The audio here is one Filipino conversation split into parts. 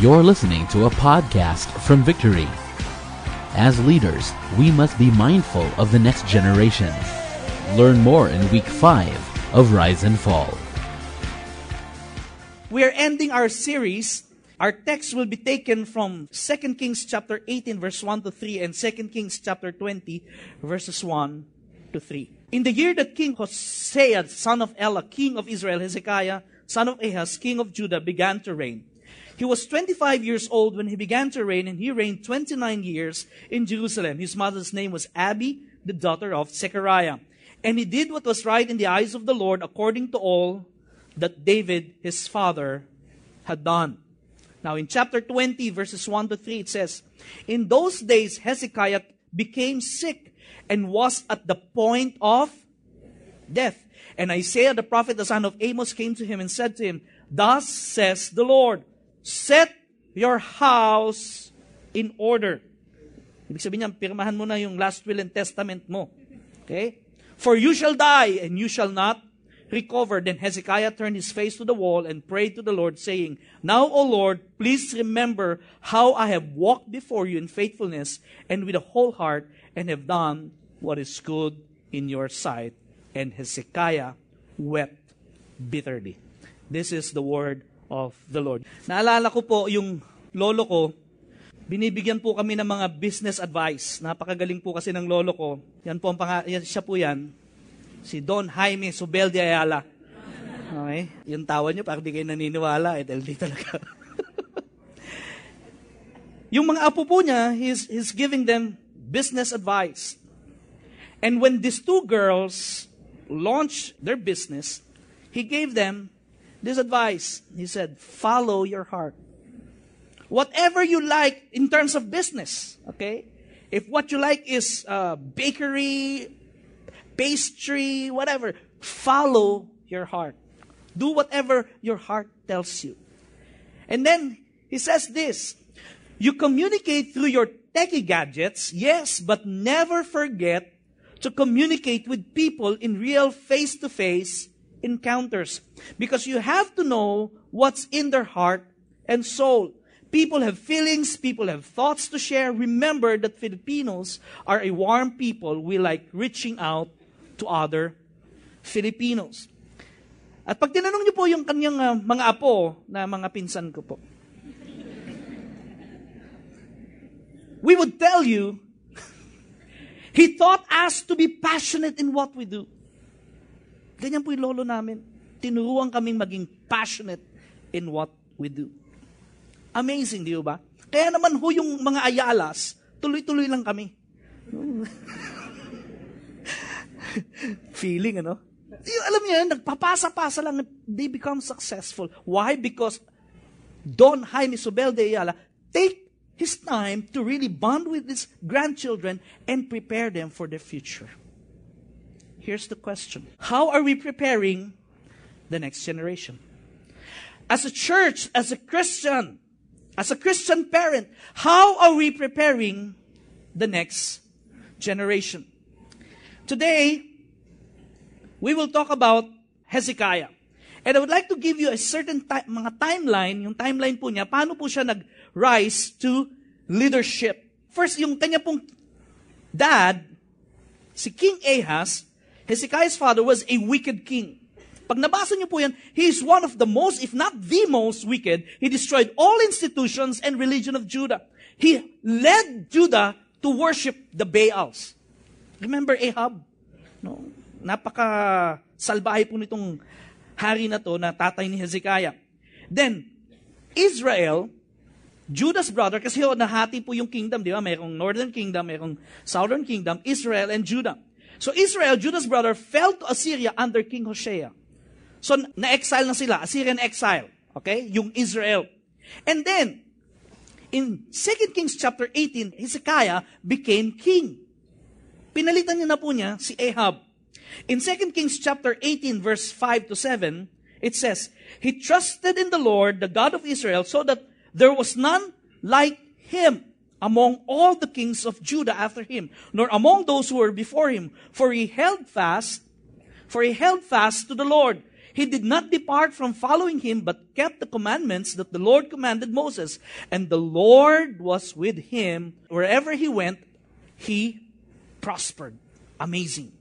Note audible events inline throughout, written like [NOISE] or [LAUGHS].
You're listening to a podcast from Victory. As leaders, we must be mindful of the next generation. Learn more in week 5 of Rise and Fall. We are ending our series. Our text will be taken from 2 Kings chapter 18 verse 1 to 3 and 2 Kings chapter 20 verses 1 to 3. In the year that King Hosea, son of Elah, king of Israel, Hezekiah, son of Ahaz, king of Judah, began to reign. He was 25 years old when he began to reign, and he reigned 29 years in Jerusalem. His mother's name was Abi, the daughter of Zechariah. And he did what was right in the eyes of the Lord according to all that David, his father, had done. Now, in chapter 20, verses 1 to 3, it says, In those days, Hezekiah became sick and was at the point of death. And Isaiah the prophet, the son of Amos, came to him and said to him, Thus says the Lord, set your house in order. Ibig sabihin niya, pirmahan mo na yung last will and testament mo. Okay? For you shall die, and you shall not recover. Then Hezekiah turned his face to the wall and prayed to the Lord, saying, Now, O Lord, please remember how I have walked before you in faithfulness and with a whole heart, and have done what is good in your sight. And Hezekiah wept bitterly. This is the word of the Lord. Naalala ko po yung lolo ko, binibigyan po kami ng mga business advice. Napakagaling po kasi ng lolo ko. Yan po ang pang- siya po yan. Si Don Jaime Subel de Ayala. Okay? Yung tawa niyo, parang di kayo naniniwala. Eh, di talaga. [LAUGHS] yung mga apo po niya, he's, he's giving them business advice. And when these two girls launched their business, he gave them this advice. He said, follow your heart. Whatever you like in terms of business, okay? If what you like is uh, bakery, pastry, whatever, follow your heart. Do whatever your heart tells you. And then he says this You communicate through your techie gadgets, yes, but never forget to communicate with people in real face to face encounters. Because you have to know what's in their heart and soul. People have feelings, people have thoughts to share. Remember that Filipinos are a warm people. We like reaching out to other Filipinos. At pag tinanong niyo po yung kanyang uh, mga apo na mga pinsan ko po, we would tell you, [LAUGHS] he taught us to be passionate in what we do. Ganyan po yung lolo namin. Tinuruan kaming maging passionate in what we do. Amazing, di ba? Kaya naman ho yung mga ayalas, tuloy-tuloy lang kami. [LAUGHS] Feeling, ano? Yung, alam niyo, nagpapasa-pasa lang, they become successful. Why? Because Don Jaime Sobel de Ayala take his time to really bond with his grandchildren and prepare them for their future. Here's the question. How are we preparing the next generation? As a church, as a Christian, as a Christian parent, how are we preparing the next generation? Today, we will talk about Hezekiah. And I would like to give you a certain ti- mga timeline, yung timeline po niya, paano po siya nag-rise to leadership. First, yung kanya pong dad, si King Ahaz, Hezekiah's father was a wicked king. Pag nabasa niyo po yan, he is one of the most, if not the most wicked. He destroyed all institutions and religion of Judah. He led Judah to worship the Baals. Remember Ahab? No? Napaka salbahe po nitong hari na to na tatay ni Hezekiah. Then, Israel, Judah's brother, kasi nahati po yung kingdom, di ba? Mayroong northern kingdom, mayroong southern kingdom, Israel and Judah. So Israel, Judah's brother, fell to Assyria under King Hosea. So, na-exile na sila, Assyrian exile. Okay? Yung Israel. And then, in 2 Kings chapter 18, Hezekiah became king. Pinalitan niya na po niya si Ahab. In 2 Kings chapter 18, verse 5 to 7, it says, He trusted in the Lord, the God of Israel, so that there was none like him among all the kings of Judah after him, nor among those who were before him. For he held fast, for he held fast to the Lord, He did not depart from following him, but kept the commandments that the Lord commanded Moses. And the Lord was with him. Wherever he went, he prospered. Amazing.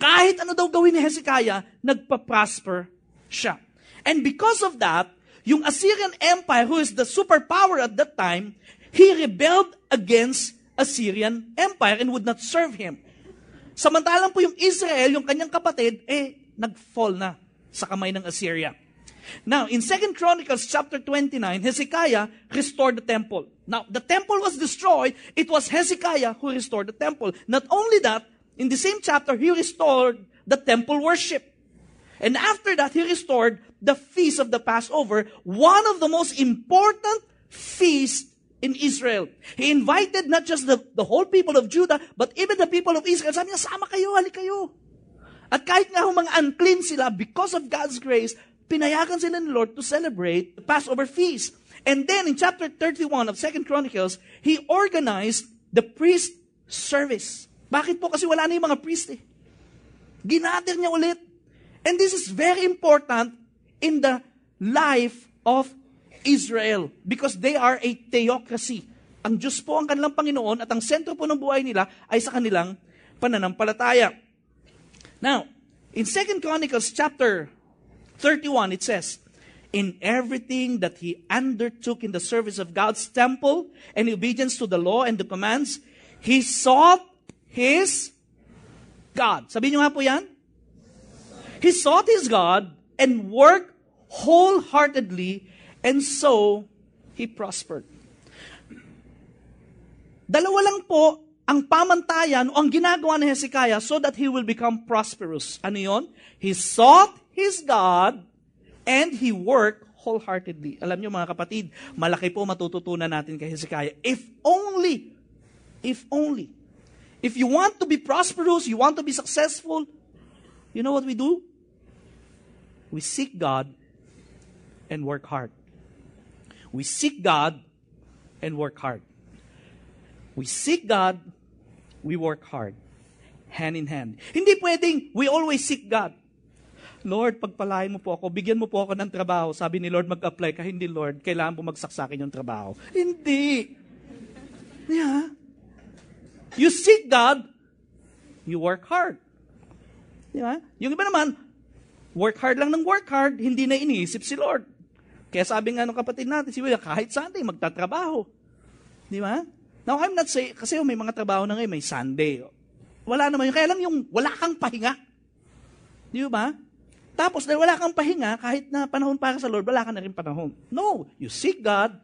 Kahit ano daw gawin ni Hezekiah, nagpa-prosper siya. And because of that, yung Assyrian Empire, who is the superpower at that time, he rebelled against Assyrian Empire and would not serve him. Samantalang po yung Israel, yung kanyang kapatid, eh, nag-fall na sa kamay ng Assyria. Now, in 2 Chronicles chapter 29, Hezekiah restored the temple. Now, the temple was destroyed. It was Hezekiah who restored the temple. Not only that, in the same chapter, he restored the temple worship. And after that, he restored the feast of the Passover, one of the most important feasts in Israel. He invited not just the, the whole people of Judah, but even the people of Israel. Sabi niya, sama kayo, halik kayo. At kahit nga mga unclean sila, because of God's grace, pinayagan sila ng Lord to celebrate the Passover feast. And then in chapter 31 of 2 Chronicles, he organized the priest service. Bakit po? Kasi wala na yung mga priest eh. Ginather niya ulit. And this is very important in the life of Israel because they are a theocracy. Ang Diyos po ang kanilang Panginoon at ang sentro po ng buhay nila ay sa kanilang pananampalataya. Now, in 2 Chronicles chapter 31, it says, In everything that he undertook in the service of God's temple and obedience to the law and the commands, he sought his God. Sabihin niyo nga po yan? He sought his God and worked wholeheartedly, and so he prospered. Dalawa lang po ang pamantayan o ang ginagawa ni Hezekiah so that he will become prosperous. Ano yon? He sought his God and he worked wholeheartedly. Alam niyo mga kapatid, malaki po matututunan natin kay Hezekiah. If only, if only, if you want to be prosperous, you want to be successful, you know what we do? We seek God and work hard. We seek God and work hard. We seek God, we work hard. Hand in hand. Hindi pwedeng we always seek God. Lord, pagpalain mo po ako, bigyan mo po ako ng trabaho. Sabi ni Lord, mag-apply ka. Hindi, Lord, kailangan bumagsak sa yung trabaho. Hindi. Yeah. You seek God, you work hard. Di ba? Yung iba naman, work hard lang ng work hard, hindi na iniisip si Lord. Kaya sabi nga ng kapatid natin, si William, kahit Sunday, magtatrabaho. Di ba? Now, I'm not saying, kasi may mga trabaho na ngayon, may Sunday. Wala naman yun. Kaya lang yung wala kang pahinga. Di ba? Tapos, dahil wala kang pahinga, kahit na panahon para sa Lord, wala ka na rin panahon. No, you seek God,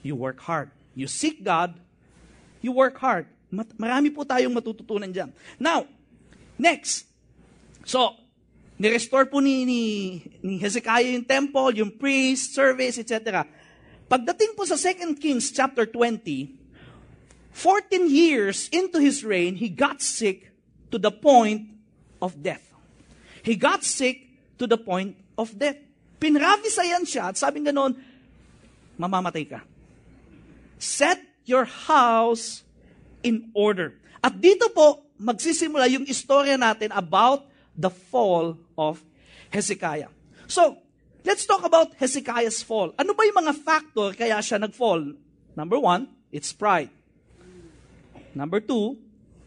you work hard. You seek God, you work hard. Marami po tayong matututunan dyan. Now, next. So, Ni-restore po ni, ni, ni Hezekiah yung temple, yung priest, service, etc. Pagdating po sa 2 Kings chapter 20, 14 years into his reign, he got sick to the point of death. He got sick to the point of death. Pinravisayan siya at sabi ganon, mamamatay ka. Set your house in order. At dito po, magsisimula yung istorya natin about the fall of Hezekiah. So, let's talk about Hezekiah's fall. Ano ba yung mga factor kaya siya nag-fall? Number one, it's pride. Number two,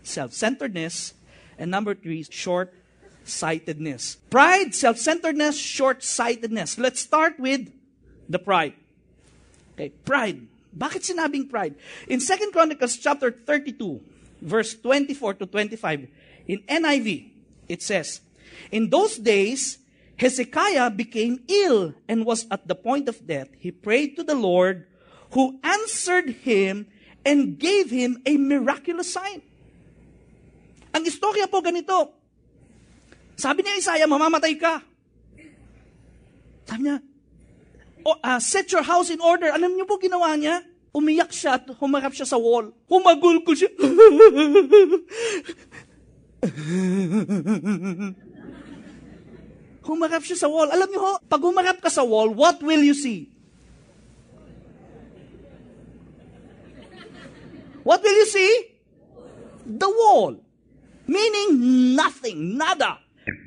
self-centeredness. And number three, short-sightedness. Pride, self-centeredness, short-sightedness. Let's start with the pride. Okay, pride. Bakit sinabing pride? In 2 Chronicles chapter 32, verse 24 to 25, in NIV, it says, In those days, Hezekiah became ill and was at the point of death. He prayed to the Lord, who answered him and gave him a miraculous sign. Ang istorya po ganito. Sabi ni Isaiah, mamamatay ka. Sabi niya, oh, uh, set your house in order. Alam niyo po ginawa niya? Umiyak siya at humarap siya sa wall. Humagul ko siya. [LAUGHS] [LAUGHS] humarap siya sa wall. Alam niyo ho, pag humarap ka sa wall, what will you see? What will you see? The wall. Meaning nothing, nada.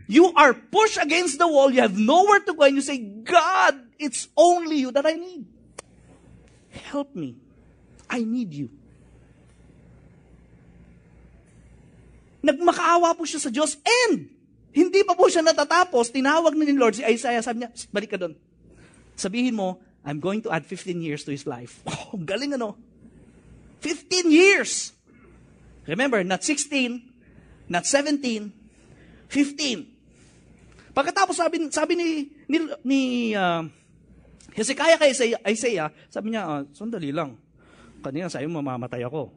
You are pushed against the wall. You have nowhere to go. And you say, God, it's only you that I need. Help me. I need you. Nagmakaawa po siya sa Diyos and hindi pa po siya natatapos, tinawag na ni Lord si Isaiah, sabi niya, balik ka doon. Sabihin mo, I'm going to add 15 years to his life. [LAUGHS] Oh, galing ano? 15 years! Remember, not 16, not 17, 15. Pagkatapos sabi, sabi ni, ni, ni uh, Hezekiah kay Isaiah, Isaiah, sabi niya, uh, sandali lang. Kanina sa'yo mamamatay ako.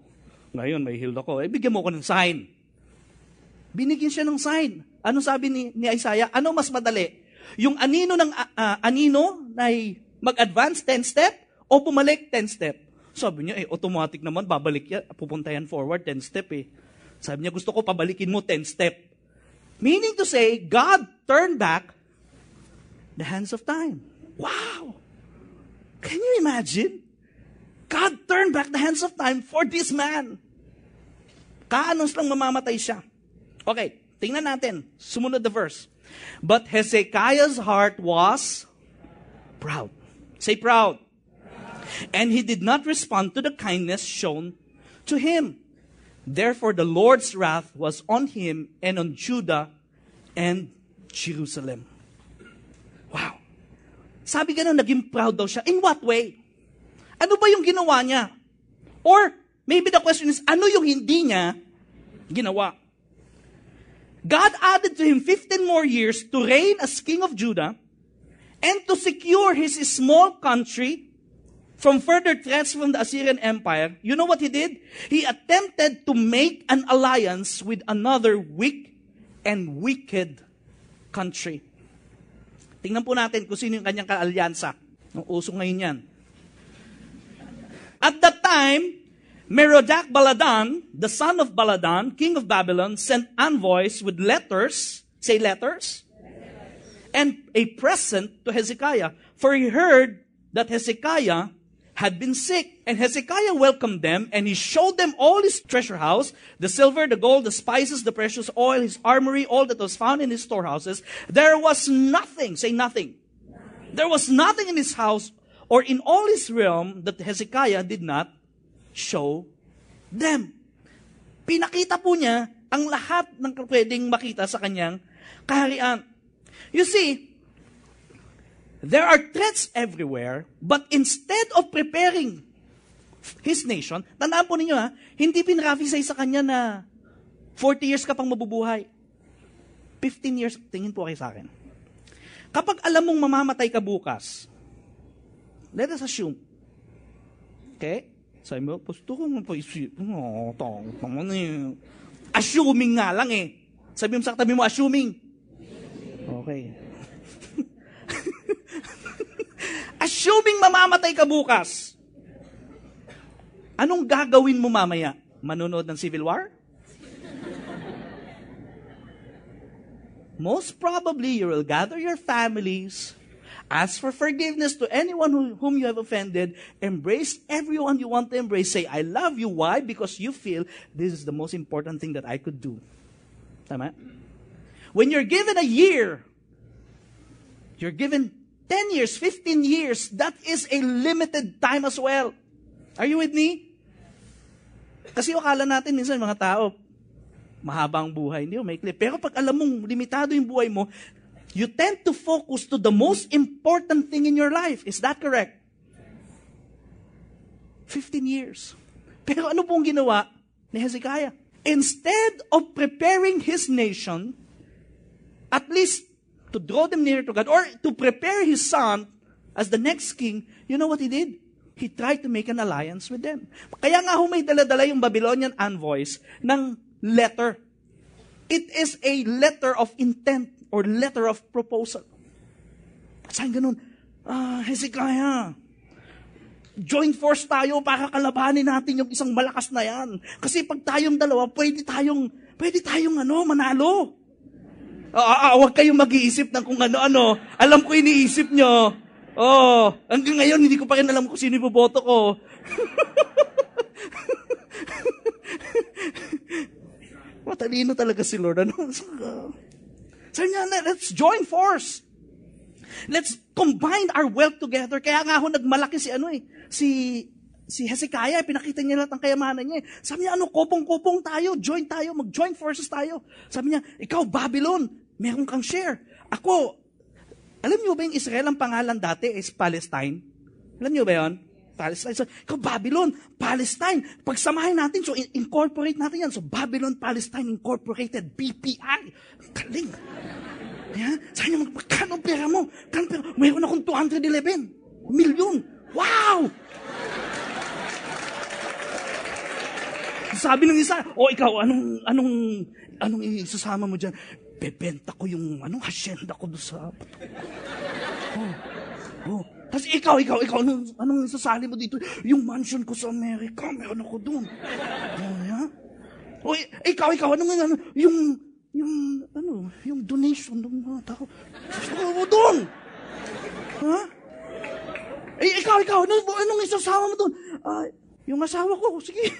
Ngayon may healed ako. Eh, bigyan mo ko ng sign. Binigyan siya ng sign. Ano sabi ni, ni Isaiah? Ano mas madali? Yung anino ng uh, anino ay mag-advance 10 step o bumalik 10 step? Sabi niya, eh, automatic naman, babalik yan. Pupunta yan forward 10 step eh. Sabi niya, gusto ko pabalikin mo 10 step. Meaning to say, God turned back the hands of time. Wow! Can you imagine? God turned back the hands of time for this man. Kaanos lang mamamatay siya. Okay, tingnan natin. Sumunod the verse. But Hezekiah's heart was proud. Say proud. And he did not respond to the kindness shown to him. Therefore, the Lord's wrath was on him and on Judah and Jerusalem. Wow. Sabi ganun, naging proud daw siya. In what way? Ano ba yung ginawa niya? Or, maybe the question is, ano yung hindi niya ginawa? God added to him 15 more years to reign as king of Judah and to secure his small country from further threats from the Assyrian Empire. You know what he did? He attempted to make an alliance with another weak and wicked country. Tingnan po natin kung sino yung kanyang kaalyansa. Ang uso ngayon yan. At that time, Merodach Baladan, the son of Baladan, king of Babylon, sent envoys with letters, say letters, and a present to Hezekiah. For he heard that Hezekiah had been sick. And Hezekiah welcomed them, and he showed them all his treasure house, the silver, the gold, the spices, the precious oil, his armory, all that was found in his storehouses. There was nothing, say nothing. There was nothing in his house or in all his realm that Hezekiah did not show them. Pinakita po niya ang lahat ng pwedeng makita sa kanyang kaharian. You see, there are threats everywhere, but instead of preparing his nation, tandaan po ninyo ha, hindi pinraphesy sa kanya na 40 years ka pang mabubuhay. 15 years, tingin po kayo sa akin. Kapag alam mong mamamatay ka bukas, let us assume, okay, sabi mo, gusto ko mo pa isip. Oh, tong, tong, ano Assuming nga lang eh. Sabi mo sa katabi mo, assuming. Okay. [LAUGHS] assuming mamamatay ka bukas. Anong gagawin mo mamaya? Manonood ng Civil War? Most probably, you will gather your families, Ask for forgiveness to anyone who, whom you have offended. Embrace everyone you want to embrace. Say, I love you. Why? Because you feel this is the most important thing that I could do. Tama? When you're given a year, you're given 10 years, 15 years, that is a limited time as well. Are you with me? Kasi akala natin minsan mga tao, mahabang buhay. Hindi, may clip. Pero pag alam mong limitado yung buhay mo, you tend to focus to the most important thing in your life. Is that correct? 15 years. [LAUGHS] Pero ano pong ginawa ni Hezekiah? Instead of preparing his nation, at least to draw them near to God, or to prepare his son as the next king, you know what he did? He tried to make an alliance with them. Kaya nga ho may daladala yung Babylonian envoys ng letter. It is a letter of intent or letter of proposal. At saan ganun? Ah, Hezekiah, joint force tayo para kalabanin natin yung isang malakas na yan. Kasi pag tayong dalawa, pwede tayong, pwede tayong ano, manalo. Ah, ah, huwag kayong mag-iisip ng kung ano-ano. Alam ko iniisip nyo. Oh, hanggang ngayon, hindi ko pa rin alam kung sino iboboto ko. [LAUGHS] Matalino talaga si Lord. Ano? Sabi niya, let's join force. Let's combine our wealth together. Kaya nga ho nagmalaki si ano eh, si si Hezekiah, pinakita niya lahat ng kayamanan niya. Sabi niya, ano, kopong-kopong tayo, join tayo, mag-join forces tayo. Sabi niya, ikaw, Babylon, meron kang share. Ako, alam niyo ba yung Israel ang pangalan dati is Palestine? Alam niyo ba yon? Palestine. So, ikaw, Babylon, Palestine. Pagsamahin natin, so incorporate natin yan. So, Babylon, Palestine Incorporated, BPI. Galing. Yeah? Sabi niya, magkano pera mo? Kano pera? Mayroon akong 211 million. Wow! Sabi ng isa, o oh, ikaw, anong, anong, anong isasama mo dyan? Bebenta ko yung, ano, hasyenda ko doon sa... [LAUGHS] Oh, oh. Tapos ikaw, ikaw, ikaw, anong, anong isasali mo dito? Yung mansion ko sa Amerika, meron ako doon. Yeah? O, ikaw, ikaw, anong, ano, yung, yung, ano, yung donation ng mga tao. Mo doon! Ha? Eh, ikaw, ikaw, anong, anong isasama mo doon? Ah, uh, yung asawa ko, sige. [LAUGHS]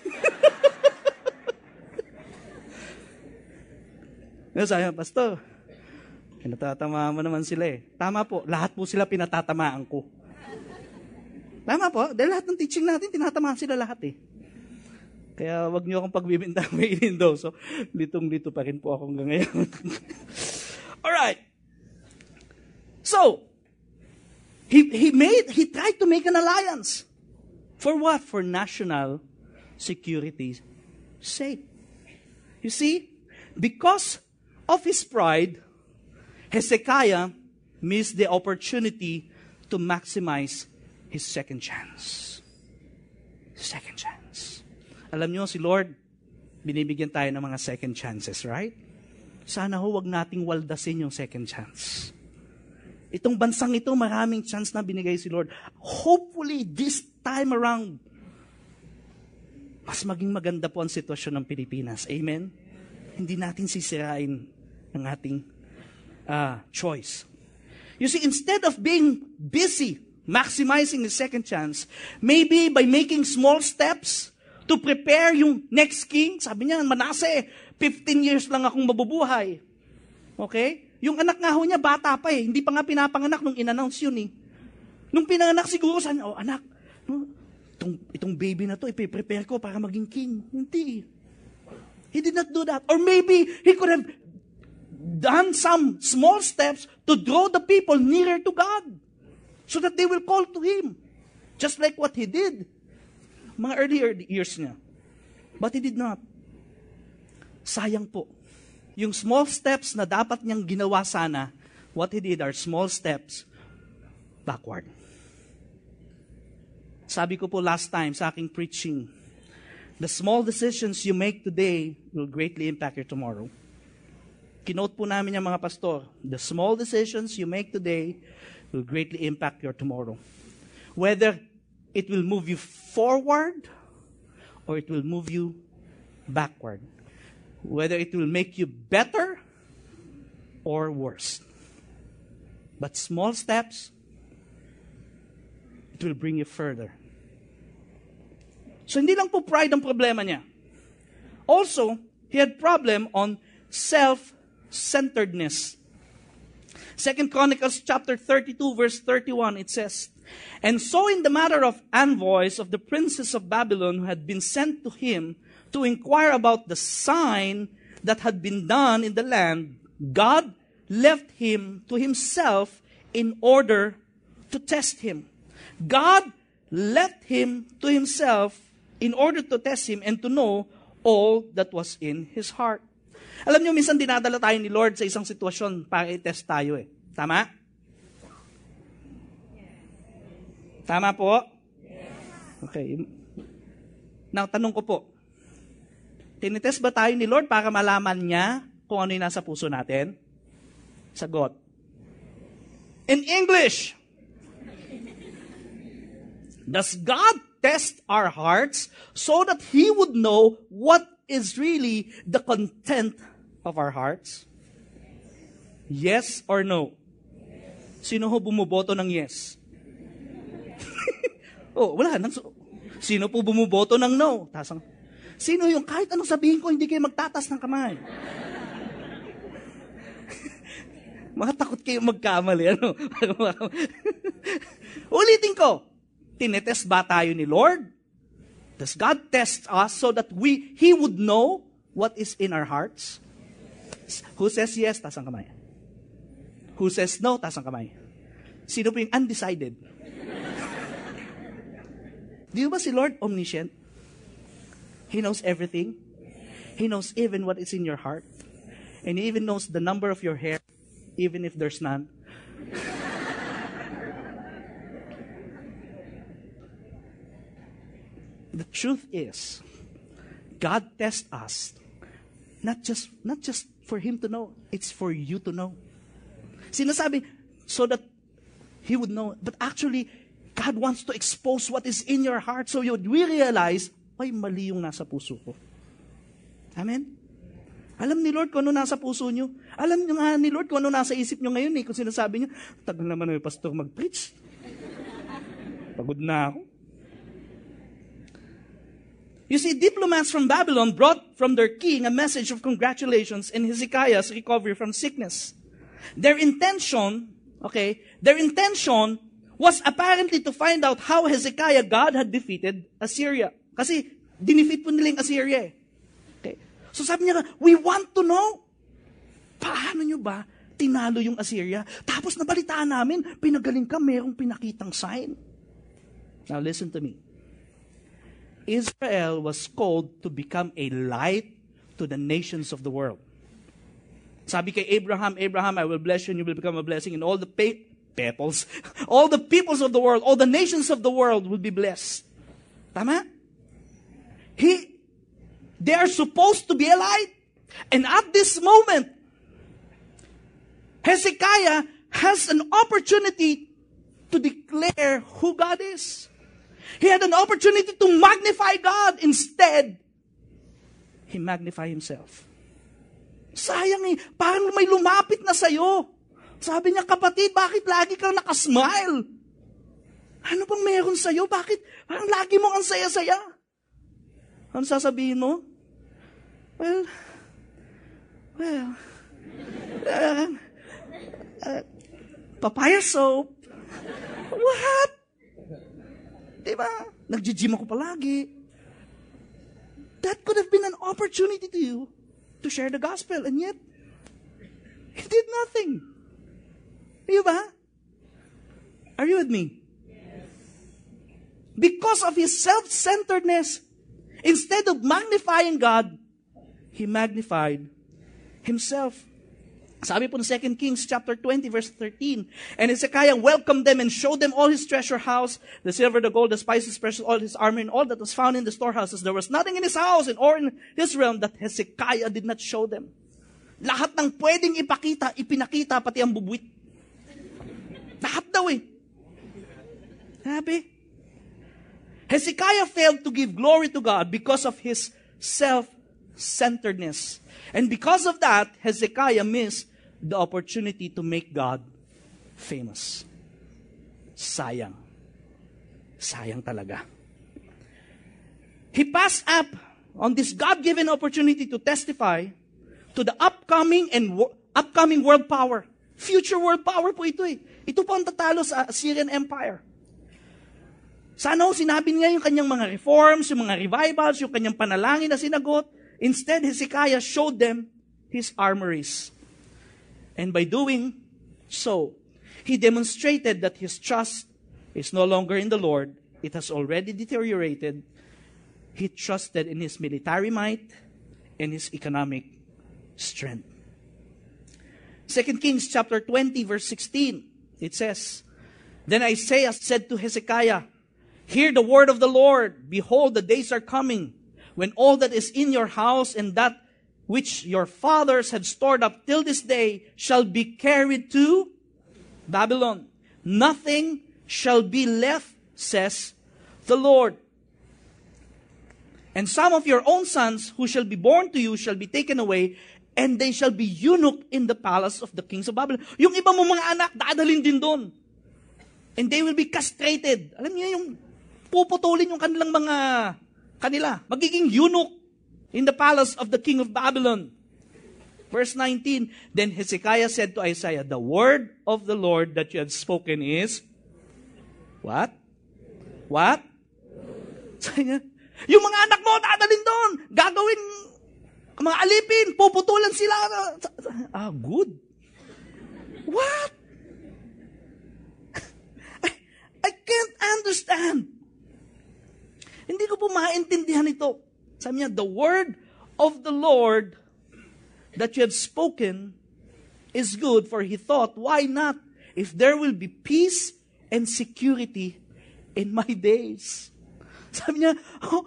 Sabi Pastor, pinatatamaan mo naman sila eh. Tama po, lahat po sila pinatatamaan ko. Tama po, dahil lahat ng teaching natin, tinatamaan sila lahat eh. Kaya wag niyo akong pagbibintang [LAUGHS] may inindo. So, litong-lito pa rin po ako hanggang ngayon. [LAUGHS] Alright. So, he, he made, he tried to make an alliance. For what? For national security's sake. You see, because of his pride, Hezekiah missed the opportunity to maximize his second chance. Second chance. Alam niyo, si Lord, binibigyan tayo ng mga second chances, right? Sana ho, wag nating waldasin yung second chance. Itong bansang ito, maraming chance na binigay si Lord. Hopefully, this time around, mas maging maganda po ang sitwasyon ng Pilipinas. Amen? Hindi natin sisirain ng ating uh, choice. You see, instead of being busy maximizing the second chance, maybe by making small steps to prepare yung next king, sabi niya, Manase, 15 years lang akong mabubuhay. Okay? Yung anak nga ho niya, bata pa eh. Hindi pa nga pinapanganak nung in-announce yun eh. Nung pinanganak siguro, sabi oh anak, itong, itong baby na to, ipiprepare ko para maging king. Hindi. He did not do that. Or maybe he could have done some small steps to draw the people nearer to God so that they will call to Him. Just like what He did mga earlier years niya. But He did not. Sayang po. Yung small steps na dapat niyang ginawa sana, what He did are small steps backward. Sabi ko po last time sa aking preaching, the small decisions you make today will greatly impact your tomorrow. Kinote po namin yung mga pastor, the small decisions you make today will greatly impact your tomorrow. Whether it will move you forward or it will move you backward. Whether it will make you better or worse. But small steps, it will bring you further. So hindi lang po pride ang problema niya. Also, he had problem on self centeredness. Second Chronicles chapter 32 verse 31 it says, And so in the matter of envoys of the princes of Babylon who had been sent to him to inquire about the sign that had been done in the land, God left him to himself in order to test him. God left him to himself in order to test him and to know all that was in his heart. Alam niyo, minsan dinadala tayo ni Lord sa isang sitwasyon para i-test tayo eh. Tama? Tama po? Okay. Now, tanong ko po. Tinitest ba tayo ni Lord para malaman niya kung ano yung nasa puso natin? Sagot. In English, does God test our hearts so that He would know what is really the content of our hearts? Yes or no? Sino ho bumuboto ng yes? [LAUGHS] oh, wala. Nang, sino po bumuboto ng no? Tasang, sino yung kahit anong sabihin ko, hindi kayo magtatas ng kamay? [LAUGHS] Mga takot kayo magkamali. Ano? [LAUGHS] Ulitin ko. Tinetest ba tayo ni Lord? Does God test us so that we He would know what is in our hearts? Who says yes? Taas ang kamay. Who says no? Taas ang kamay. Sino po yung undecided? Di ba si Lord omniscient? He knows everything. He knows even what is in your heart. And He even knows the number of your hair, even if there's none. the truth is, God tests us not just not just for him to know, it's for you to know. Sinasabi so that he would know, but actually God wants to expose what is in your heart so you realize, ay mali yung nasa puso ko. Amen. Alam ni Lord kung ano nasa puso nyo. Alam nyo nga ni Lord kung ano nasa isip nyo ngayon eh. Kung sinasabi nyo, tagal naman na pastor mag-preach. Pagod na ako. You see, diplomats from Babylon brought from their king a message of congratulations in Hezekiah's recovery from sickness. Their intention, okay, their intention was apparently to find out how Hezekiah God had defeated Assyria. Kasi dinefeat po nila yung Assyria eh. Okay. So sabi niya, we want to know, paano nyo ba tinalo yung Assyria? Tapos nabalitaan namin, pinagaling ka, merong pinakitang sign. Now listen to me. Israel was called to become a light to the nations of the world. Sabi kay Abraham, Abraham, I will bless you and you will become a blessing and all the pe- peoples, [LAUGHS] all the peoples of the world, all the nations of the world will be blessed. Tama? He, they are supposed to be a light. And at this moment, Hezekiah has an opportunity to declare who God is. He had an opportunity to magnify God. Instead, he magnified himself. Sayang eh, parang may lumapit na sa'yo. Sabi niya, kapatid, bakit lagi kang nakasmile? Ano bang meron sa'yo? Bakit parang lagi mo ang saya-saya? Ano sasabihin mo? Well, well, uh, uh, papaya soap. What? Di ba? Nag-gym ako palagi. That could have been an opportunity to you to share the gospel. And yet, he did nothing. Di ba? Are you with me? Because of his self-centeredness, instead of magnifying God, he magnified himself. Sabi po ng 2 Kings chapter 20 verse 13, And Hezekiah welcomed them and showed them all his treasure house, the silver, the gold, the spices, precious all his armor, and all that was found in the storehouses. There was nothing in his house and or in his realm that Hezekiah did not show them. Lahat ng pwedeng ipakita, ipinakita pati ang bubuit. Lahat daw eh. Sabi, Hezekiah failed to give glory to God because of his self-centeredness. And because of that, Hezekiah missed the opportunity to make God famous. Sayang. Sayang talaga. He passed up on this God-given opportunity to testify to the upcoming and wo- upcoming world power. Future world power po ito eh. Ito po ang tatalo sa Assyrian Empire. Sana ho sinabi niya yung kanyang mga reforms, yung mga revivals, yung kanyang panalangin na sinagot. Instead, Hezekiah showed them his armories. And by doing so, he demonstrated that his trust is no longer in the Lord. It has already deteriorated. He trusted in his military might and his economic strength. 2 Kings chapter 20 verse 16, it says, Then Isaiah said to Hezekiah, Hear the word of the Lord. Behold, the days are coming when all that is in your house and that which your fathers have stored up till this day shall be carried to Babylon. Nothing shall be left, says the Lord. And some of your own sons who shall be born to you shall be taken away, and they shall be eunuch in the palace of the kings of Babylon. Yung iba mo mga anak, dadalhin din doon. And they will be castrated. Alam niyo yung puputulin yung kanilang mga kanila. Magiging eunuch in the palace of the king of Babylon. Verse 19, Then Hezekiah said to Isaiah, The word of the Lord that you have spoken is, what? What? Yung mga anak mo, dadalhin doon. Gagawin, mga alipin, puputulan sila. Ah, good. What? I, I can't understand. Hindi ko po maintindihan ito. Sabi niya, the word of the Lord that you have spoken is good, for he thought, why not? If there will be peace and security in my days. [LAUGHS] Sabi niya, oh,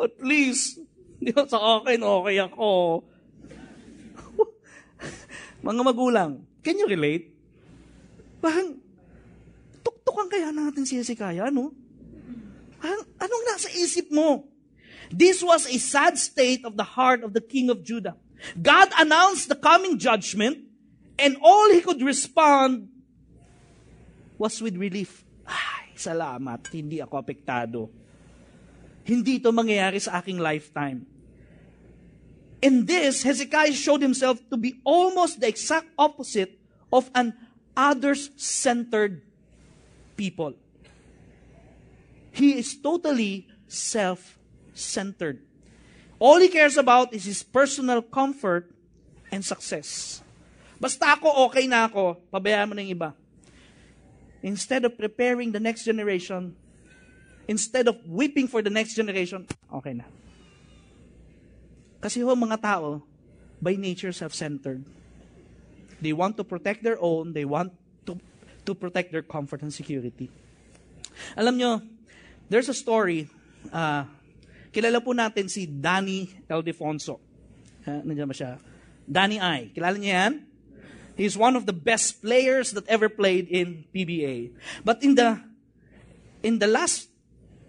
[LAUGHS] at least, di ba, sa akin, okay ako. [LAUGHS] Mga magulang, can you relate? Parang, tuktukan kaya natin si Hezekiah, ano? Parang, anong nasa isip mo? This was a sad state of the heart of the king of Judah. God announced the coming judgment, and all he could respond was with relief. Ay, salamat, hindi ako apektado. Hindi ito mangyayari sa aking lifetime. In this, Hezekiah showed himself to be almost the exact opposite of an others-centered people. He is totally self-centered. All he cares about is his personal comfort and success. Basta ako, okay na ako, pabayaan mo ng iba. Instead of preparing the next generation, instead of weeping for the next generation, okay na. Kasi ho, mga tao, by nature, self-centered. They want to protect their own, they want to, to protect their comfort and security. Alam nyo, there's a story, uh, Kilala po natin si Danny Eldefonso. Uh, nandiyan ba siya? Danny I. Kilala niya yan? He's one of the best players that ever played in PBA. But in the in the last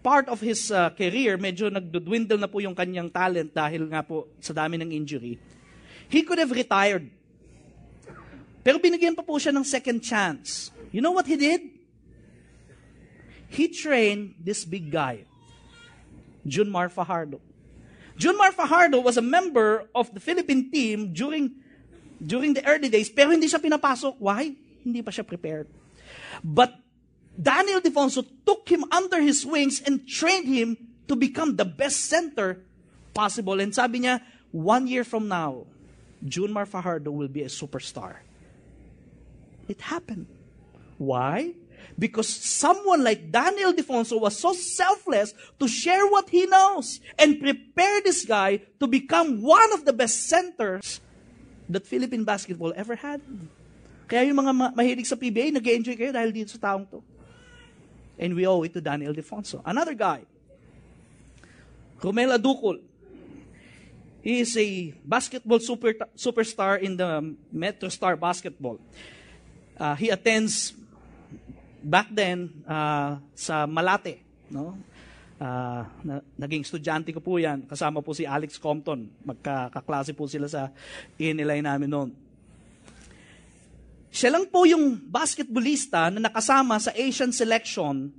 part of his uh, career, medyo nagdudwindle na po yung kanyang talent dahil nga po sa dami ng injury. He could have retired. Pero binigyan pa po siya ng second chance. You know what he did? He trained this big guy. Junmar Fajardo. Junmar Fajardo was a member of the Philippine team during during the early days, pero hindi siya pinapasok. Why? Hindi pa siya prepared. But Daniel Defonso took him under his wings and trained him to become the best center possible. And sabi niya, one year from now, Junmar Fajardo will be a superstar. It happened. Why? Because someone like Daniel Defonso was so selfless to share what he knows and prepare this guy to become one of the best centers that Philippine basketball ever had. Kaya yung mga ma- mahilig sa PBA, nag enjoy kayo dahil dito sa taong to. And we owe it to Daniel Defonso. Another guy, Romel Aducol. He is a basketball super, superstar in the Metro Star basketball. Uh, he attends back then, uh, sa Malate, no? Uh, na, naging estudyante ko po yan. Kasama po si Alex Compton. Magkakaklase po sila sa inilay namin noon. Siya lang po yung basketballista na nakasama sa Asian selection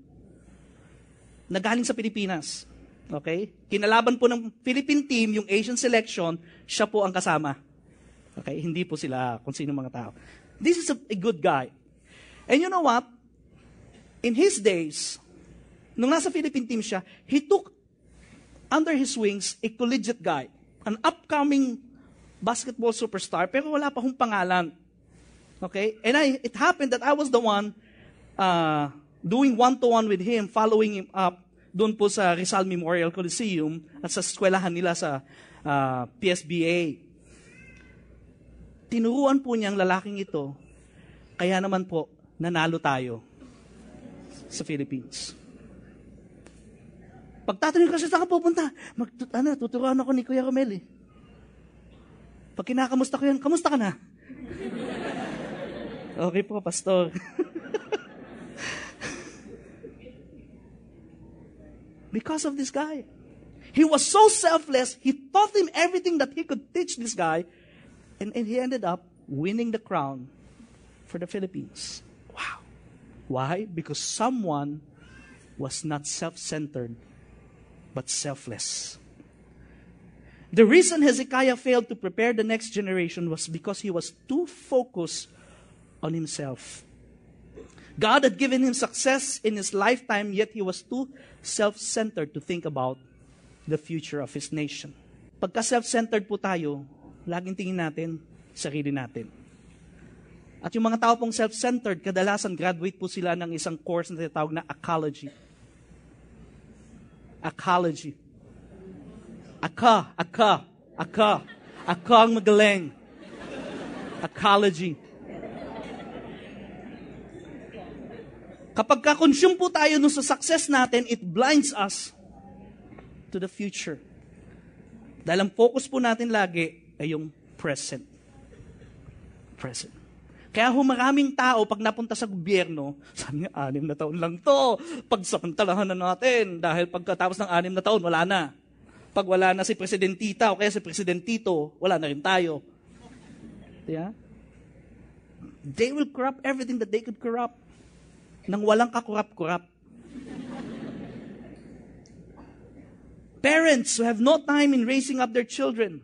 na galing sa Pilipinas. Okay? Kinalaban po ng Philippine team yung Asian selection, siya po ang kasama. Okay? Hindi po sila kung sino mga tao. This is a, a good guy. And you know what? In his days, nung nasa Philippine team siya, he took under his wings a collegiate guy, an upcoming basketball superstar, pero wala pa hong pangalan. Okay? And I, it happened that I was the one uh, doing one-to-one with him, following him up doon po sa Rizal Memorial Coliseum at sa eskwelahan nila sa uh, PSBA. Tinuruan po niya ang lalaking ito, kaya naman po, nanalo tayo sa Philippines. Pagtatanong kasi saan ka pupunta, mag, ano, tuturuan ako ni Kuya Romel eh. Pag kinakamusta ko yan, kamusta ka na? [LAUGHS] okay po, pastor. [LAUGHS] because of this guy. He was so selfless, he taught him everything that he could teach this guy, and, and he ended up winning the crown for the Philippines. Why? Because someone was not self centered, but selfless. The reason Hezekiah failed to prepare the next generation was because he was too focused on himself. God had given him success in his lifetime, yet he was too self centered to think about the future of his nation. Pagka self-centered po tayo, laging tingin natin, sarili natin. At yung mga tao pong self-centered, kadalasan graduate po sila ng isang course na tinatawag na ecology. Ecology. Aka, aka, aka. Aka ang magaling. Ecology. Kapag ka-consume po tayo no sa success natin, it blinds us to the future. Dahil ang focus po natin lagi ay yung present. Present. Kaya humaraming tao, pag napunta sa gobyerno, [LAUGHS] sabi niya, anim na taon lang to. Pagsamantalahan na natin. Dahil pagkatapos ng anim na taon, wala na. Pag wala na si Presidentita o kaya si Presidentito, wala na rin tayo. Yeah? They will corrupt everything that they could corrupt nang walang kakurap-kurap. Parents who have no time in raising up their children.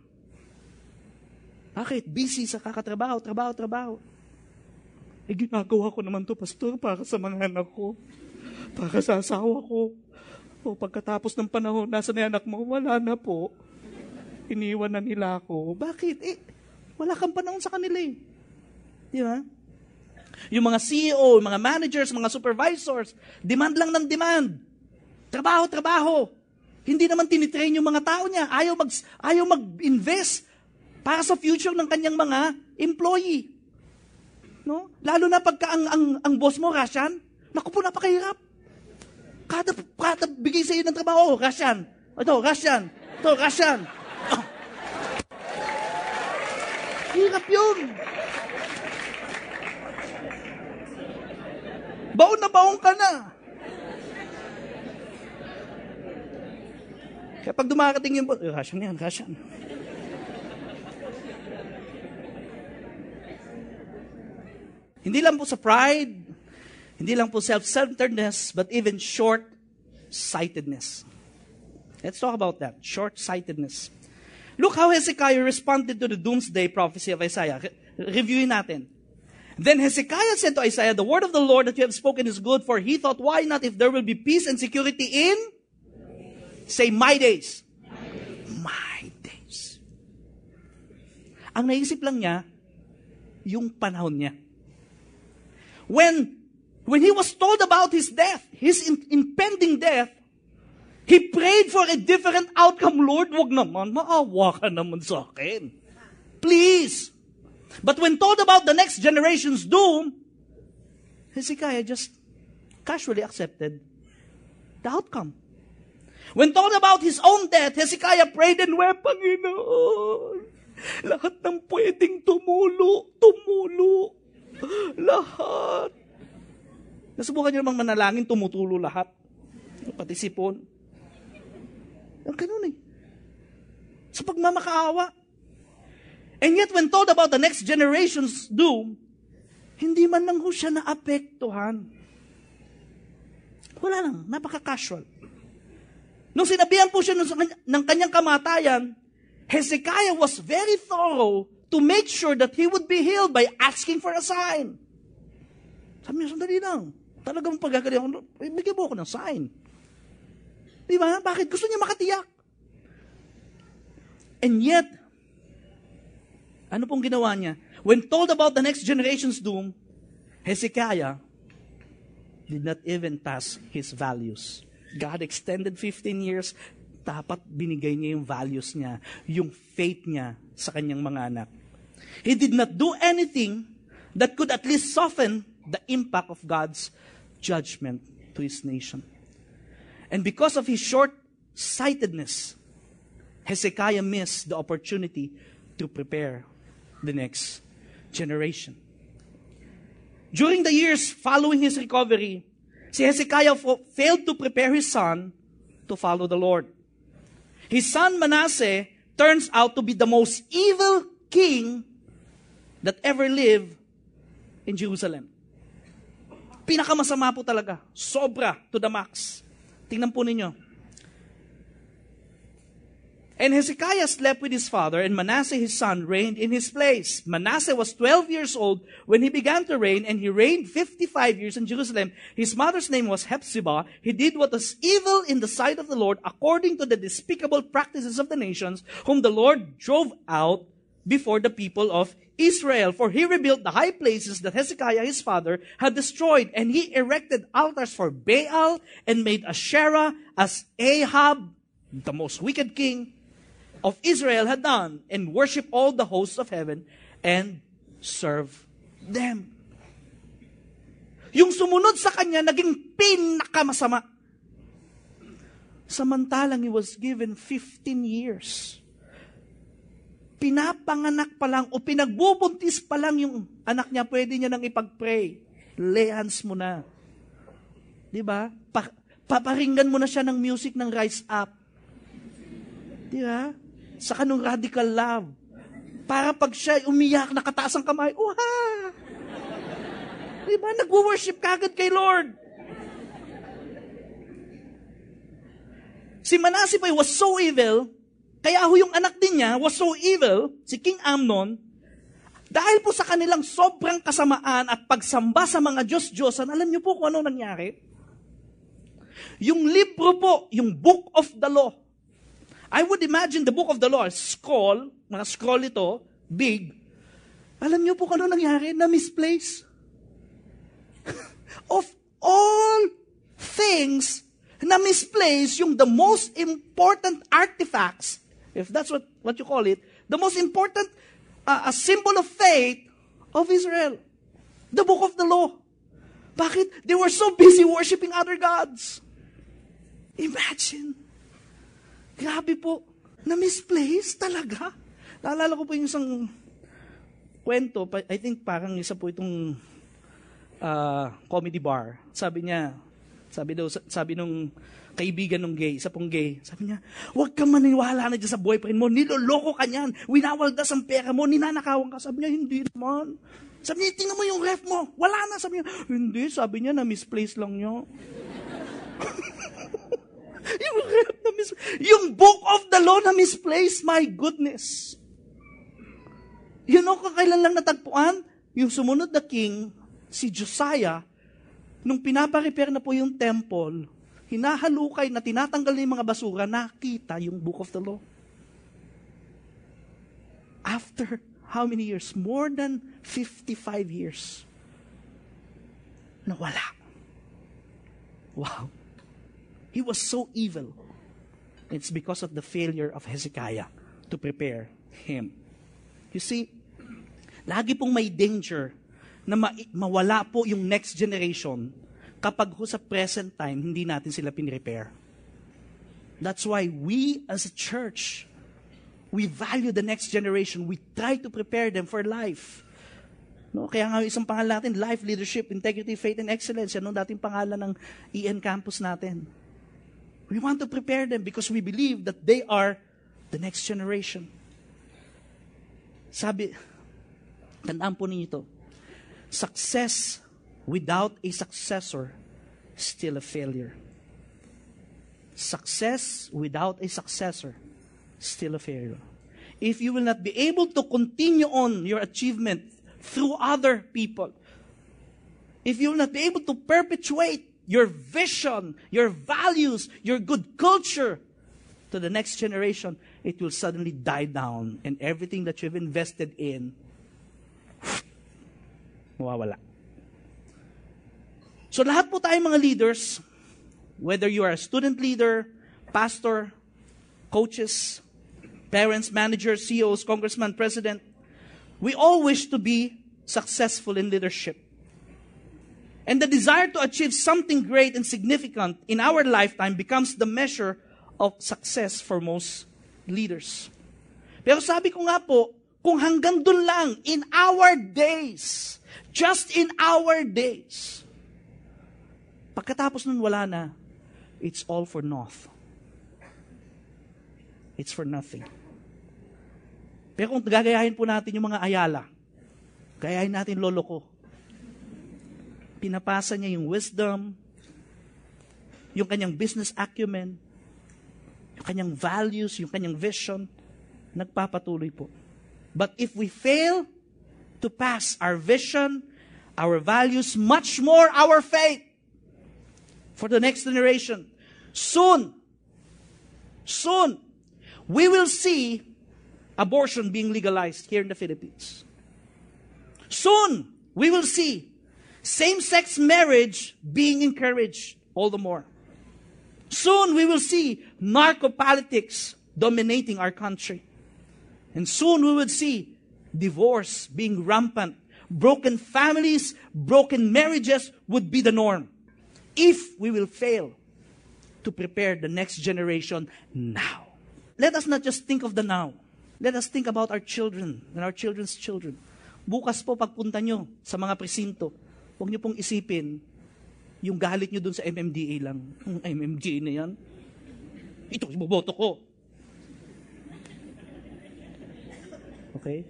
Bakit? Busy sa kakatrabaho, trabaho, trabaho. Eh, ginagawa ko naman to, pastor, para sa mga anak ko. Para sa asawa ko. O pagkatapos ng panahon, nasa na anak mo? Wala na po. Iniwan na nila ako. Bakit? Eh, wala kang panahon sa kanila eh. Di ba? Yung mga CEO, mga managers, mga supervisors, demand lang ng demand. Trabaho, trabaho. Hindi naman tinitrain yung mga tao niya. Ayaw, mag, ayaw mag-invest para sa future ng kanyang mga employee. No? Lalo na pagka ang, ang, ang boss mo, Russian, naku po, napakahirap. Kada, kada bigay sa iyo ng trabaho, oh, Russian. Ito, Russian. Ito, Russian. Oh. Hirap yun. Baon na baon ka na. Kaya pag dumarating yung, eh, Russian yan, Russian. Hindi lang po sa pride, hindi lang po self-centeredness, but even short-sightedness. Let's talk about that, short-sightedness. Look how Hezekiah responded to the doomsday prophecy of Isaiah. Re- reviewin natin. Then Hezekiah said to Isaiah, The word of the Lord that you have spoken is good, for he thought, Why not if there will be peace and security in? Say, my days. My days. Ang naisip lang niya, yung panahon niya. When, when he was told about his death, his in- impending death, he prayed for a different outcome. Lord, wag naman, maawa ka naman sa akin. Please. But when told about the next generation's doom, Hezekiah just casually accepted the outcome. When told about his own death, Hezekiah prayed and wept, Panginoon, lahat ng pwedeng tumulo, tumulo. Lahat. Nasubukan niyo namang manalangin, tumutulo lahat. Pati sipon. Ang ganun eh. Sa pagmamakaawa. And yet, when told about the next generation's doom, hindi man lang ho siya naapektuhan. Wala lang, napaka-casual. Nung sinabihan po siya ng kanyang kamatayan, Hezekiah was very thorough to make sure that he would be healed by asking for a sign. Sabi niya, sandali lang. Talagang pagkagaling ako, bigyan mo ako ng sign. Di ba? Bakit? Gusto niya makatiyak. And yet, ano pong ginawa niya? When told about the next generation's doom, Hezekiah did not even pass his values. God extended 15 years, dapat binigay niya yung values niya, yung faith niya sa kanyang mga anak. He did not do anything that could at least soften the impact of God's judgment to his nation. And because of his short sightedness, Hezekiah missed the opportunity to prepare the next generation. During the years following his recovery, si Hezekiah failed to prepare his son to follow the Lord. His son Manasseh turns out to be the most evil king that ever lived in Jerusalem. Pinakamasama po talaga. Sobra to the max. Tingnan po ninyo. And Hezekiah slept with his father, and Manasseh his son reigned in his place. Manasseh was 12 years old when he began to reign, and he reigned 55 years in Jerusalem. His mother's name was Hephzibah. He did what was evil in the sight of the Lord, according to the despicable practices of the nations, whom the Lord drove out before the people of Israel. For he rebuilt the high places that Hezekiah his father had destroyed, and he erected altars for Baal and made Asherah as Ahab, the most wicked king, of Israel had done and worship all the hosts of heaven and serve them. Yung sumunod sa kanya, naging pinakamasama. Samantalang he was given 15 years. Pinapanganak pa lang o pinagbubuntis pa lang yung anak niya, pwede niya nang ipag-pray. Lay hands mo na. Di ba? Pa- paparinggan mo na siya ng music ng Rise Up. Di ba? sa kanong radical love. Para pag siya umiyak, nakataas ang kamay, uha! Diba? Nag-worship kagad kay Lord. Si Manasseh was so evil, kaya ho yung anak din niya was so evil, si King Amnon, dahil po sa kanilang sobrang kasamaan at pagsamba sa mga Diyos-Diyosan, alam niyo po kung ano nangyari? Yung libro po, yung Book of the Law, I would imagine the book of the law, scroll, mga scroll ito, big. Alam niyo po kung ano nangyari? Na misplace. [LAUGHS] of all things na misplace yung the most important artifacts, if that's what, what you call it, the most important uh, a symbol of faith of Israel. The book of the law. Bakit? They were so busy worshiping other gods. Imagine. Grabe po, na-misplace talaga. Naalala ko po yung isang kwento, I think parang isa po itong uh, comedy bar. Sabi niya, sabi daw, sabi nung kaibigan nung gay, isa pong gay, sabi niya, huwag ka maniwala na dyan sa boyfriend mo, niloloko ka niyan, winawaldas ang pera mo, ninanakawan ka. Sabi niya, hindi naman. Sabi niya, tingnan mo yung ref mo, wala na. Sabi niya, hindi, sabi niya, na-misplace lang niya. [LAUGHS] yung rep na mis- yung book of the law na misplaced, my goodness. You know, kakailan lang natagpuan? Yung sumunod na king, si Josiah, nung pinaparepair na po yung temple, hinahalukay na tinatanggal na yung mga basura, nakita yung book of the law. After how many years? More than 55 years. Nawala. Wow. He was so evil. It's because of the failure of Hezekiah to prepare him. You see, lagi pong may danger na ma- mawala po yung next generation kapag ho sa present time hindi natin sila pinrepair. That's why we as a church, we value the next generation. We try to prepare them for life. No, kaya nga isang pangalan natin, Life, Leadership, Integrity, Faith, and Excellence. Yan ang dating pangalan ng EN campus natin. We want to prepare them because we believe that they are the next generation. Sabi, tandaan po ninyo ito, success without a successor still a failure. Success without a successor still a failure. If you will not be able to continue on your achievement through other people, if you will not be able to perpetuate your vision, your values, your good culture to the next generation, it will suddenly die down and everything that you've invested in mawawala. So lahat po tayo mga leaders, whether you are a student leader, pastor, coaches, parents, managers, CEOs, congressman, president, we all wish to be successful in leadership. And the desire to achieve something great and significant in our lifetime becomes the measure of success for most leaders. Pero sabi ko nga po, kung hanggang dun lang, in our days, just in our days, pagkatapos nun wala na, it's all for naught. It's for nothing. Pero kung gagayahin po natin yung mga ayala, gayahin natin lolo ko, pinapasa niya yung wisdom, yung kanyang business acumen, yung kanyang values, yung kanyang vision, nagpapatuloy po. But if we fail to pass our vision, our values, much more our faith for the next generation, soon, soon, we will see abortion being legalized here in the Philippines. Soon, we will see same-sex marriage being encouraged all the more. Soon, we will see narco-politics dominating our country. And soon we will see divorce being rampant. Broken families, broken marriages would be the norm. If we will fail to prepare the next generation now. Let us not just think of the now. Let us think about our children and our children's children. Bukas po pagpunta nyo sa mga presinto, huwag nyo pong isipin yung galit nyo dun sa MMDA lang. Ang MMDA na yan. Ito, iboboto ko. Okay?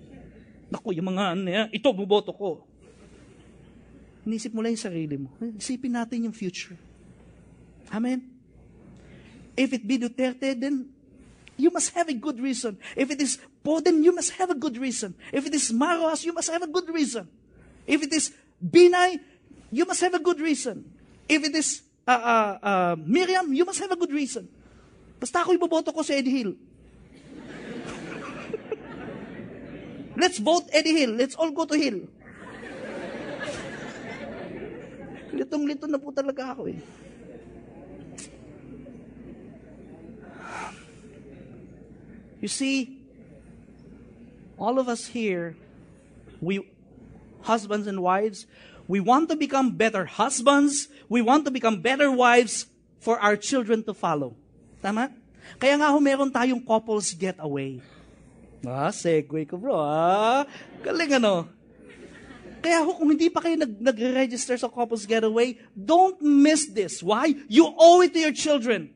Naku, yung mga ano yan, ito, buboto ko. Inisip mo lang yung sarili mo. Isipin natin yung future. Amen? If it be Duterte, then you must have a good reason. If it is Po, then you must have a good reason. If it is Maros, you must have a good reason. If it is Binay, you must have a good reason. If it is uh, uh, uh, Miriam, you must have a good reason. Basta ako iboboto ko sa Eddie Hill. [LAUGHS] Let's vote Eddie Hill. Let's all go to Hill. Litong-lito na po talaga ako eh. You see, all of us here, we, husbands and wives, we want to become better husbands, we want to become better wives for our children to follow. Tama? Kaya nga ho meron tayong couples getaway. Ah, segue ko bro, ah. Galing ano. Kaya ho, kung hindi pa kayo nag, nag-register sa Couples Getaway, don't miss this. Why? You owe it to your children.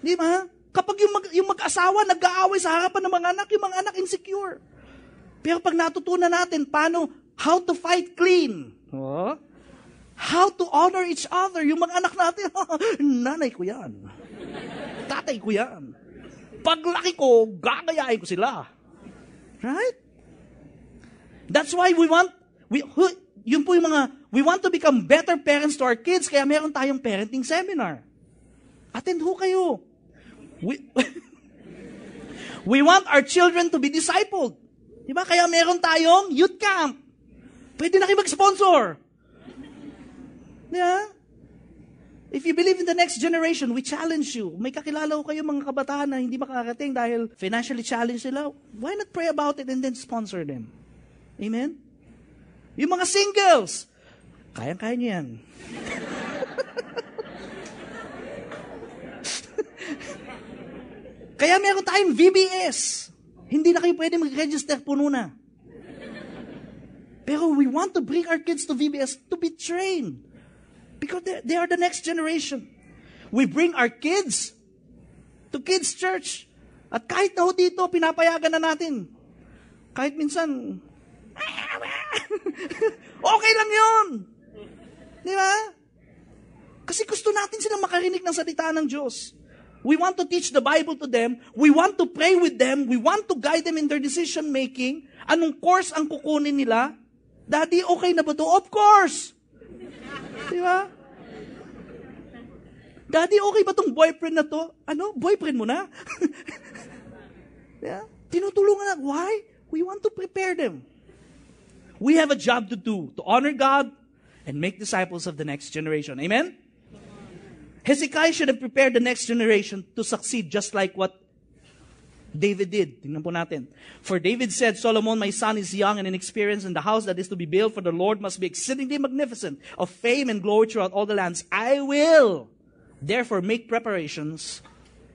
Di ba? Kapag yung, mag, yung mag-asawa nag-aaway sa harapan ng mga anak, yung mga anak insecure. Pero pag natutunan natin paano, how to fight clean. Oh, how to honor each other. Yung mga anak natin, [LAUGHS] nanay ko yan. Tatay ko yan. Paglaki ko, gagayain ko sila. Right? That's why we want, we, yun po yung mga, we want to become better parents to our kids, kaya meron tayong parenting seminar. Attend ho kayo. We, [LAUGHS] we want our children to be discipled. Diba? Kaya meron tayong youth camp. Pwede na kayo mag-sponsor. Yeah? If you believe in the next generation, we challenge you. May kakilala ko kayo mga kabataan na hindi makakarating dahil financially challenged sila. Why not pray about it and then sponsor them? Amen? Yung mga singles, kayang-kaya niyo yan. [LAUGHS] Kaya meron tayong VBS. Hindi na kayo pwede mag-register, puno na. Pero we want to bring our kids to VBS to be trained. Because they, they are the next generation. We bring our kids to kids church. At kahit na ho dito, pinapayagan na natin. Kahit minsan, [LAUGHS] okay lang yun. Di ba? Kasi gusto natin silang makarinig ng salita ng Diyos. We want to teach the Bible to them. We want to pray with them. We want to guide them in their decision making. Anong course ang kukunin nila? Daddy, okay na ba to? Of course! Di ba? Daddy, okay ba tong boyfriend na to? Ano? Boyfriend mo na? [LAUGHS] yeah? Tinutulungan na. Why? We want to prepare them. We have a job to do to honor God and make disciples of the next generation. Amen? Hezekiah should have prepared the next generation to succeed just like what David did. Tingnan po natin. For David said, Solomon, my son, is young and inexperienced, and the house that is to be built for the Lord must be exceedingly magnificent, of fame and glory throughout all the lands. I will therefore make preparations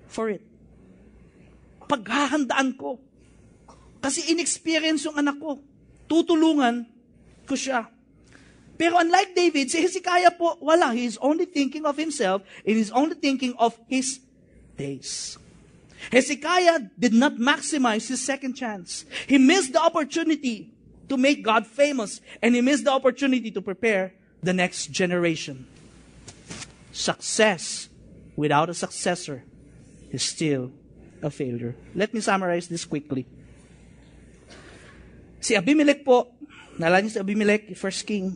for it. Paghahandaan ko. Kasi inexperience yung anak ko. Tutulungan ko siya. Pero unlike David, si Hezekiah po, wala. He is only thinking of himself and is only thinking of his days. Hezekiah did not maximize his second chance. He missed the opportunity to make God famous and he missed the opportunity to prepare the next generation. Success without a successor is still a failure. Let me summarize this quickly. Si Abimelech po, naalala niyo si Abimelech, first king,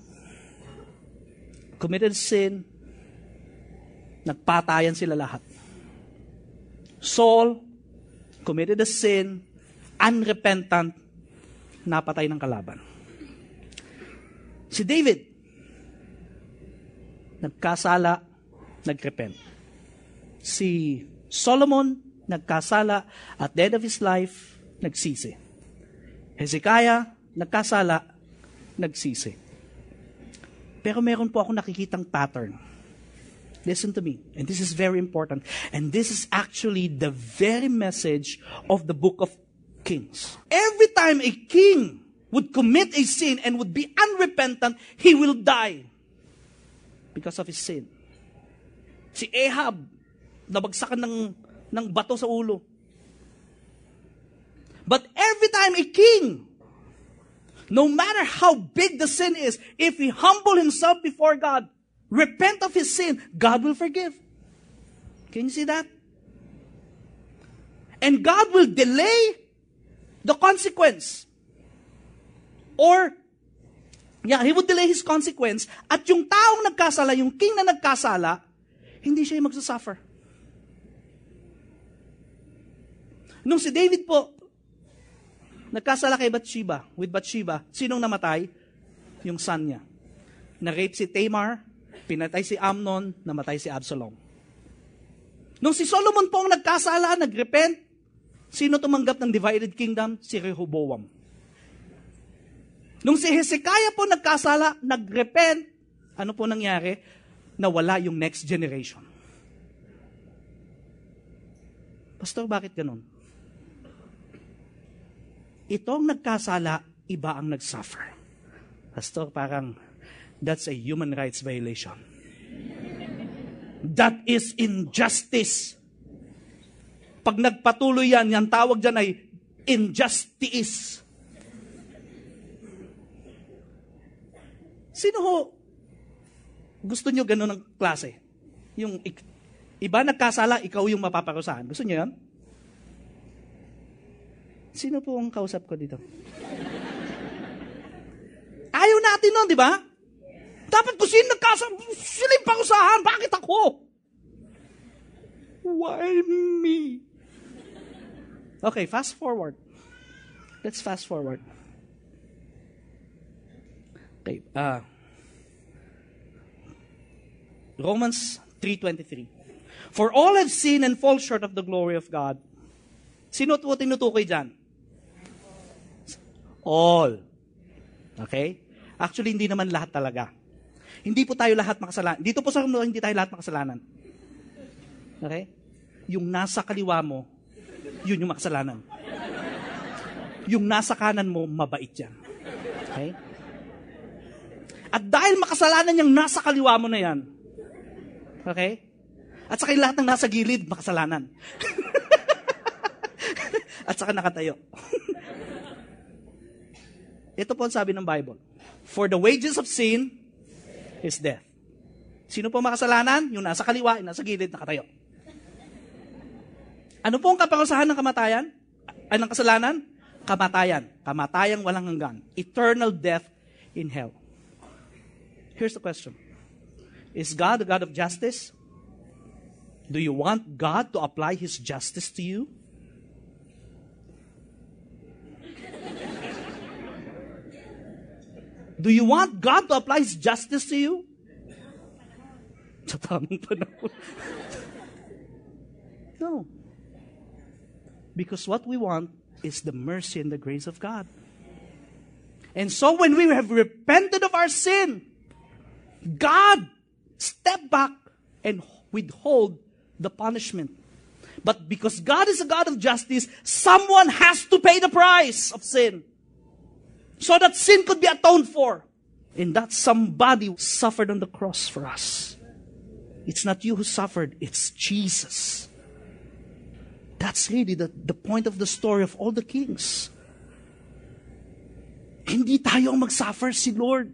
committed sin, nagpatayan sila lahat. Saul committed a sin, unrepentant, napatay ng kalaban. Si David, nagkasala, nagrepent. Si Solomon, nagkasala, at the end of his life, nagsisi. Hezekiah, nagkasala, nagsisi. Pero meron po ako nakikitang pattern. Listen to me. And this is very important. And this is actually the very message of the book of Kings. Every time a king would commit a sin and would be unrepentant, he will die because of his sin. Si Ahab, nabagsakan ng, ng bato sa ulo. But every time a king, no matter how big the sin is, if he humble himself before God, repent of his sin, God will forgive. Can you see that? And God will delay the consequence. Or, yeah, He would delay His consequence. At yung taong nagkasala, yung king na nagkasala, hindi siya yung magsasuffer. Nung si David po, nagkasala kay Bathsheba, with Bathsheba, sinong namatay? Yung son niya. Na-rape si Tamar, pinatay si Amnon, namatay si Absalom. Nung si Solomon po ang nagkasala, nagrepent, sino tumanggap ng divided kingdom? Si Rehoboam. Nung si Hezekiah po nagkasala, nagrepent, ano po nangyari? Nawala yung next generation. Pastor, bakit ganun? Itong nagkasala, iba ang nagsuffer. Pastor, parang that's a human rights violation. That is injustice. Pag nagpatuloy yan, yan tawag dyan ay injustice. Sino ho gusto nyo ganun ng klase? Yung iba nagkasala, ikaw yung mapaparusahan. Gusto nyo yan? Sino po ang kausap ko dito? Ayaw natin nun, di ba? Dapat kung sino nagkasala, sila yung parusahan. Bakit ako? Why me? Okay, fast forward. Let's fast forward. Okay, uh, Romans 3.23 For all have sinned and fall short of the glory of God. Sino po tinutukoy dyan? All. Okay? Actually, hindi naman lahat talaga. Hindi po tayo lahat makasalanan. Dito po sa mundo, hindi tayo lahat makasalanan. Okay? Yung nasa kaliwa mo, yun yung makasalanan. Yung nasa kanan mo, mabait yan. Okay? At dahil makasalanan yung nasa kaliwa mo na yan, okay? At saka lahat ng nasa gilid, makasalanan. [LAUGHS] At saka nakatayo. [LAUGHS] Ito po ang sabi ng Bible. For the wages of sin is death. Sino po makasalanan? Yung nasa kaliwa, yung nasa gilid, nakatayo. Ano po ang kaparusahan ng kamatayan? Ay, ng kasalanan? Kamatayan. Kamatayang walang hanggan. Eternal death in hell. Here's the question. Is God a God of justice? Do you want God to apply His justice to you? Do you want God to apply His justice to you? [LAUGHS] No. Because what we want is the mercy and the grace of God. And so when we have repented of our sin, God step back and withhold the punishment. But because God is a God of justice, someone has to pay the price of sin. So that sin could be atoned for. And that somebody suffered on the cross for us. It's not you who suffered, it's Jesus. That's really the, the point of the story of all the kings. Hindi tayo ang mag-suffer, si Lord.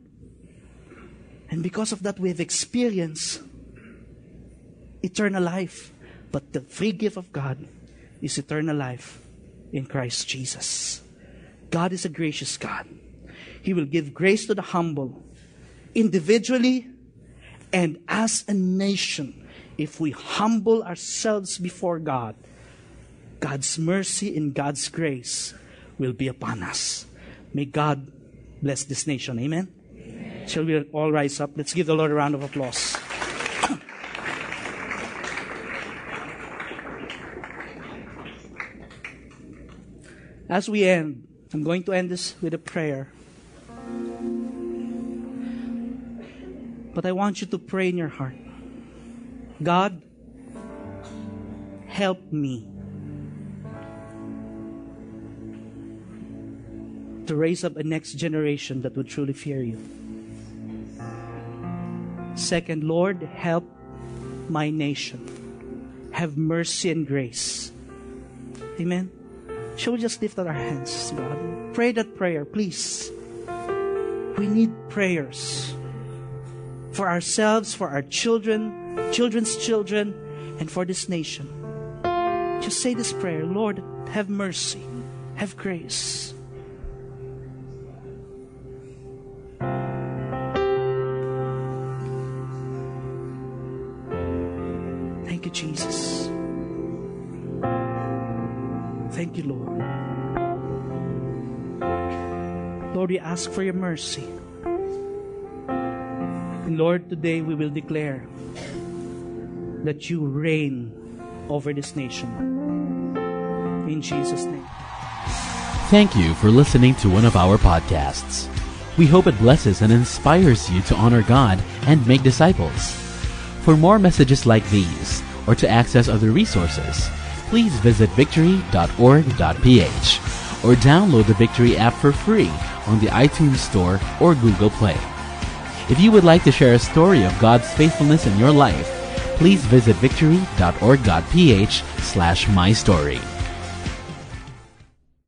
And because of that, we have experienced eternal life But the free gift of God is eternal life in Christ Jesus. God is a gracious God. He will give grace to the humble, individually and as a nation. If we humble ourselves before God, God's mercy and God's grace will be upon us. May God bless this nation. Amen. Amen. Shall we all rise up? Let's give the Lord a round of applause. As we end, I'm going to end this with a prayer. But I want you to pray in your heart God, help me to raise up a next generation that would truly fear you. Second, Lord, help my nation. Have mercy and grace. Amen. Shall we just lift up our hands, God? Pray that prayer, please. We need prayers for ourselves, for our children, children's children, and for this nation. Just say this prayer Lord, have mercy, have grace. Ask for your mercy. And Lord, today we will declare that you reign over this nation. In Jesus' name. Thank you for listening to one of our podcasts. We hope it blesses and inspires you to honor God and make disciples. For more messages like these, or to access other resources, please visit victory.org.ph or download the Victory app for free on the iTunes Store or Google Play. If you would like to share a story of God's faithfulness in your life, please visit victory.org.ph slash my story.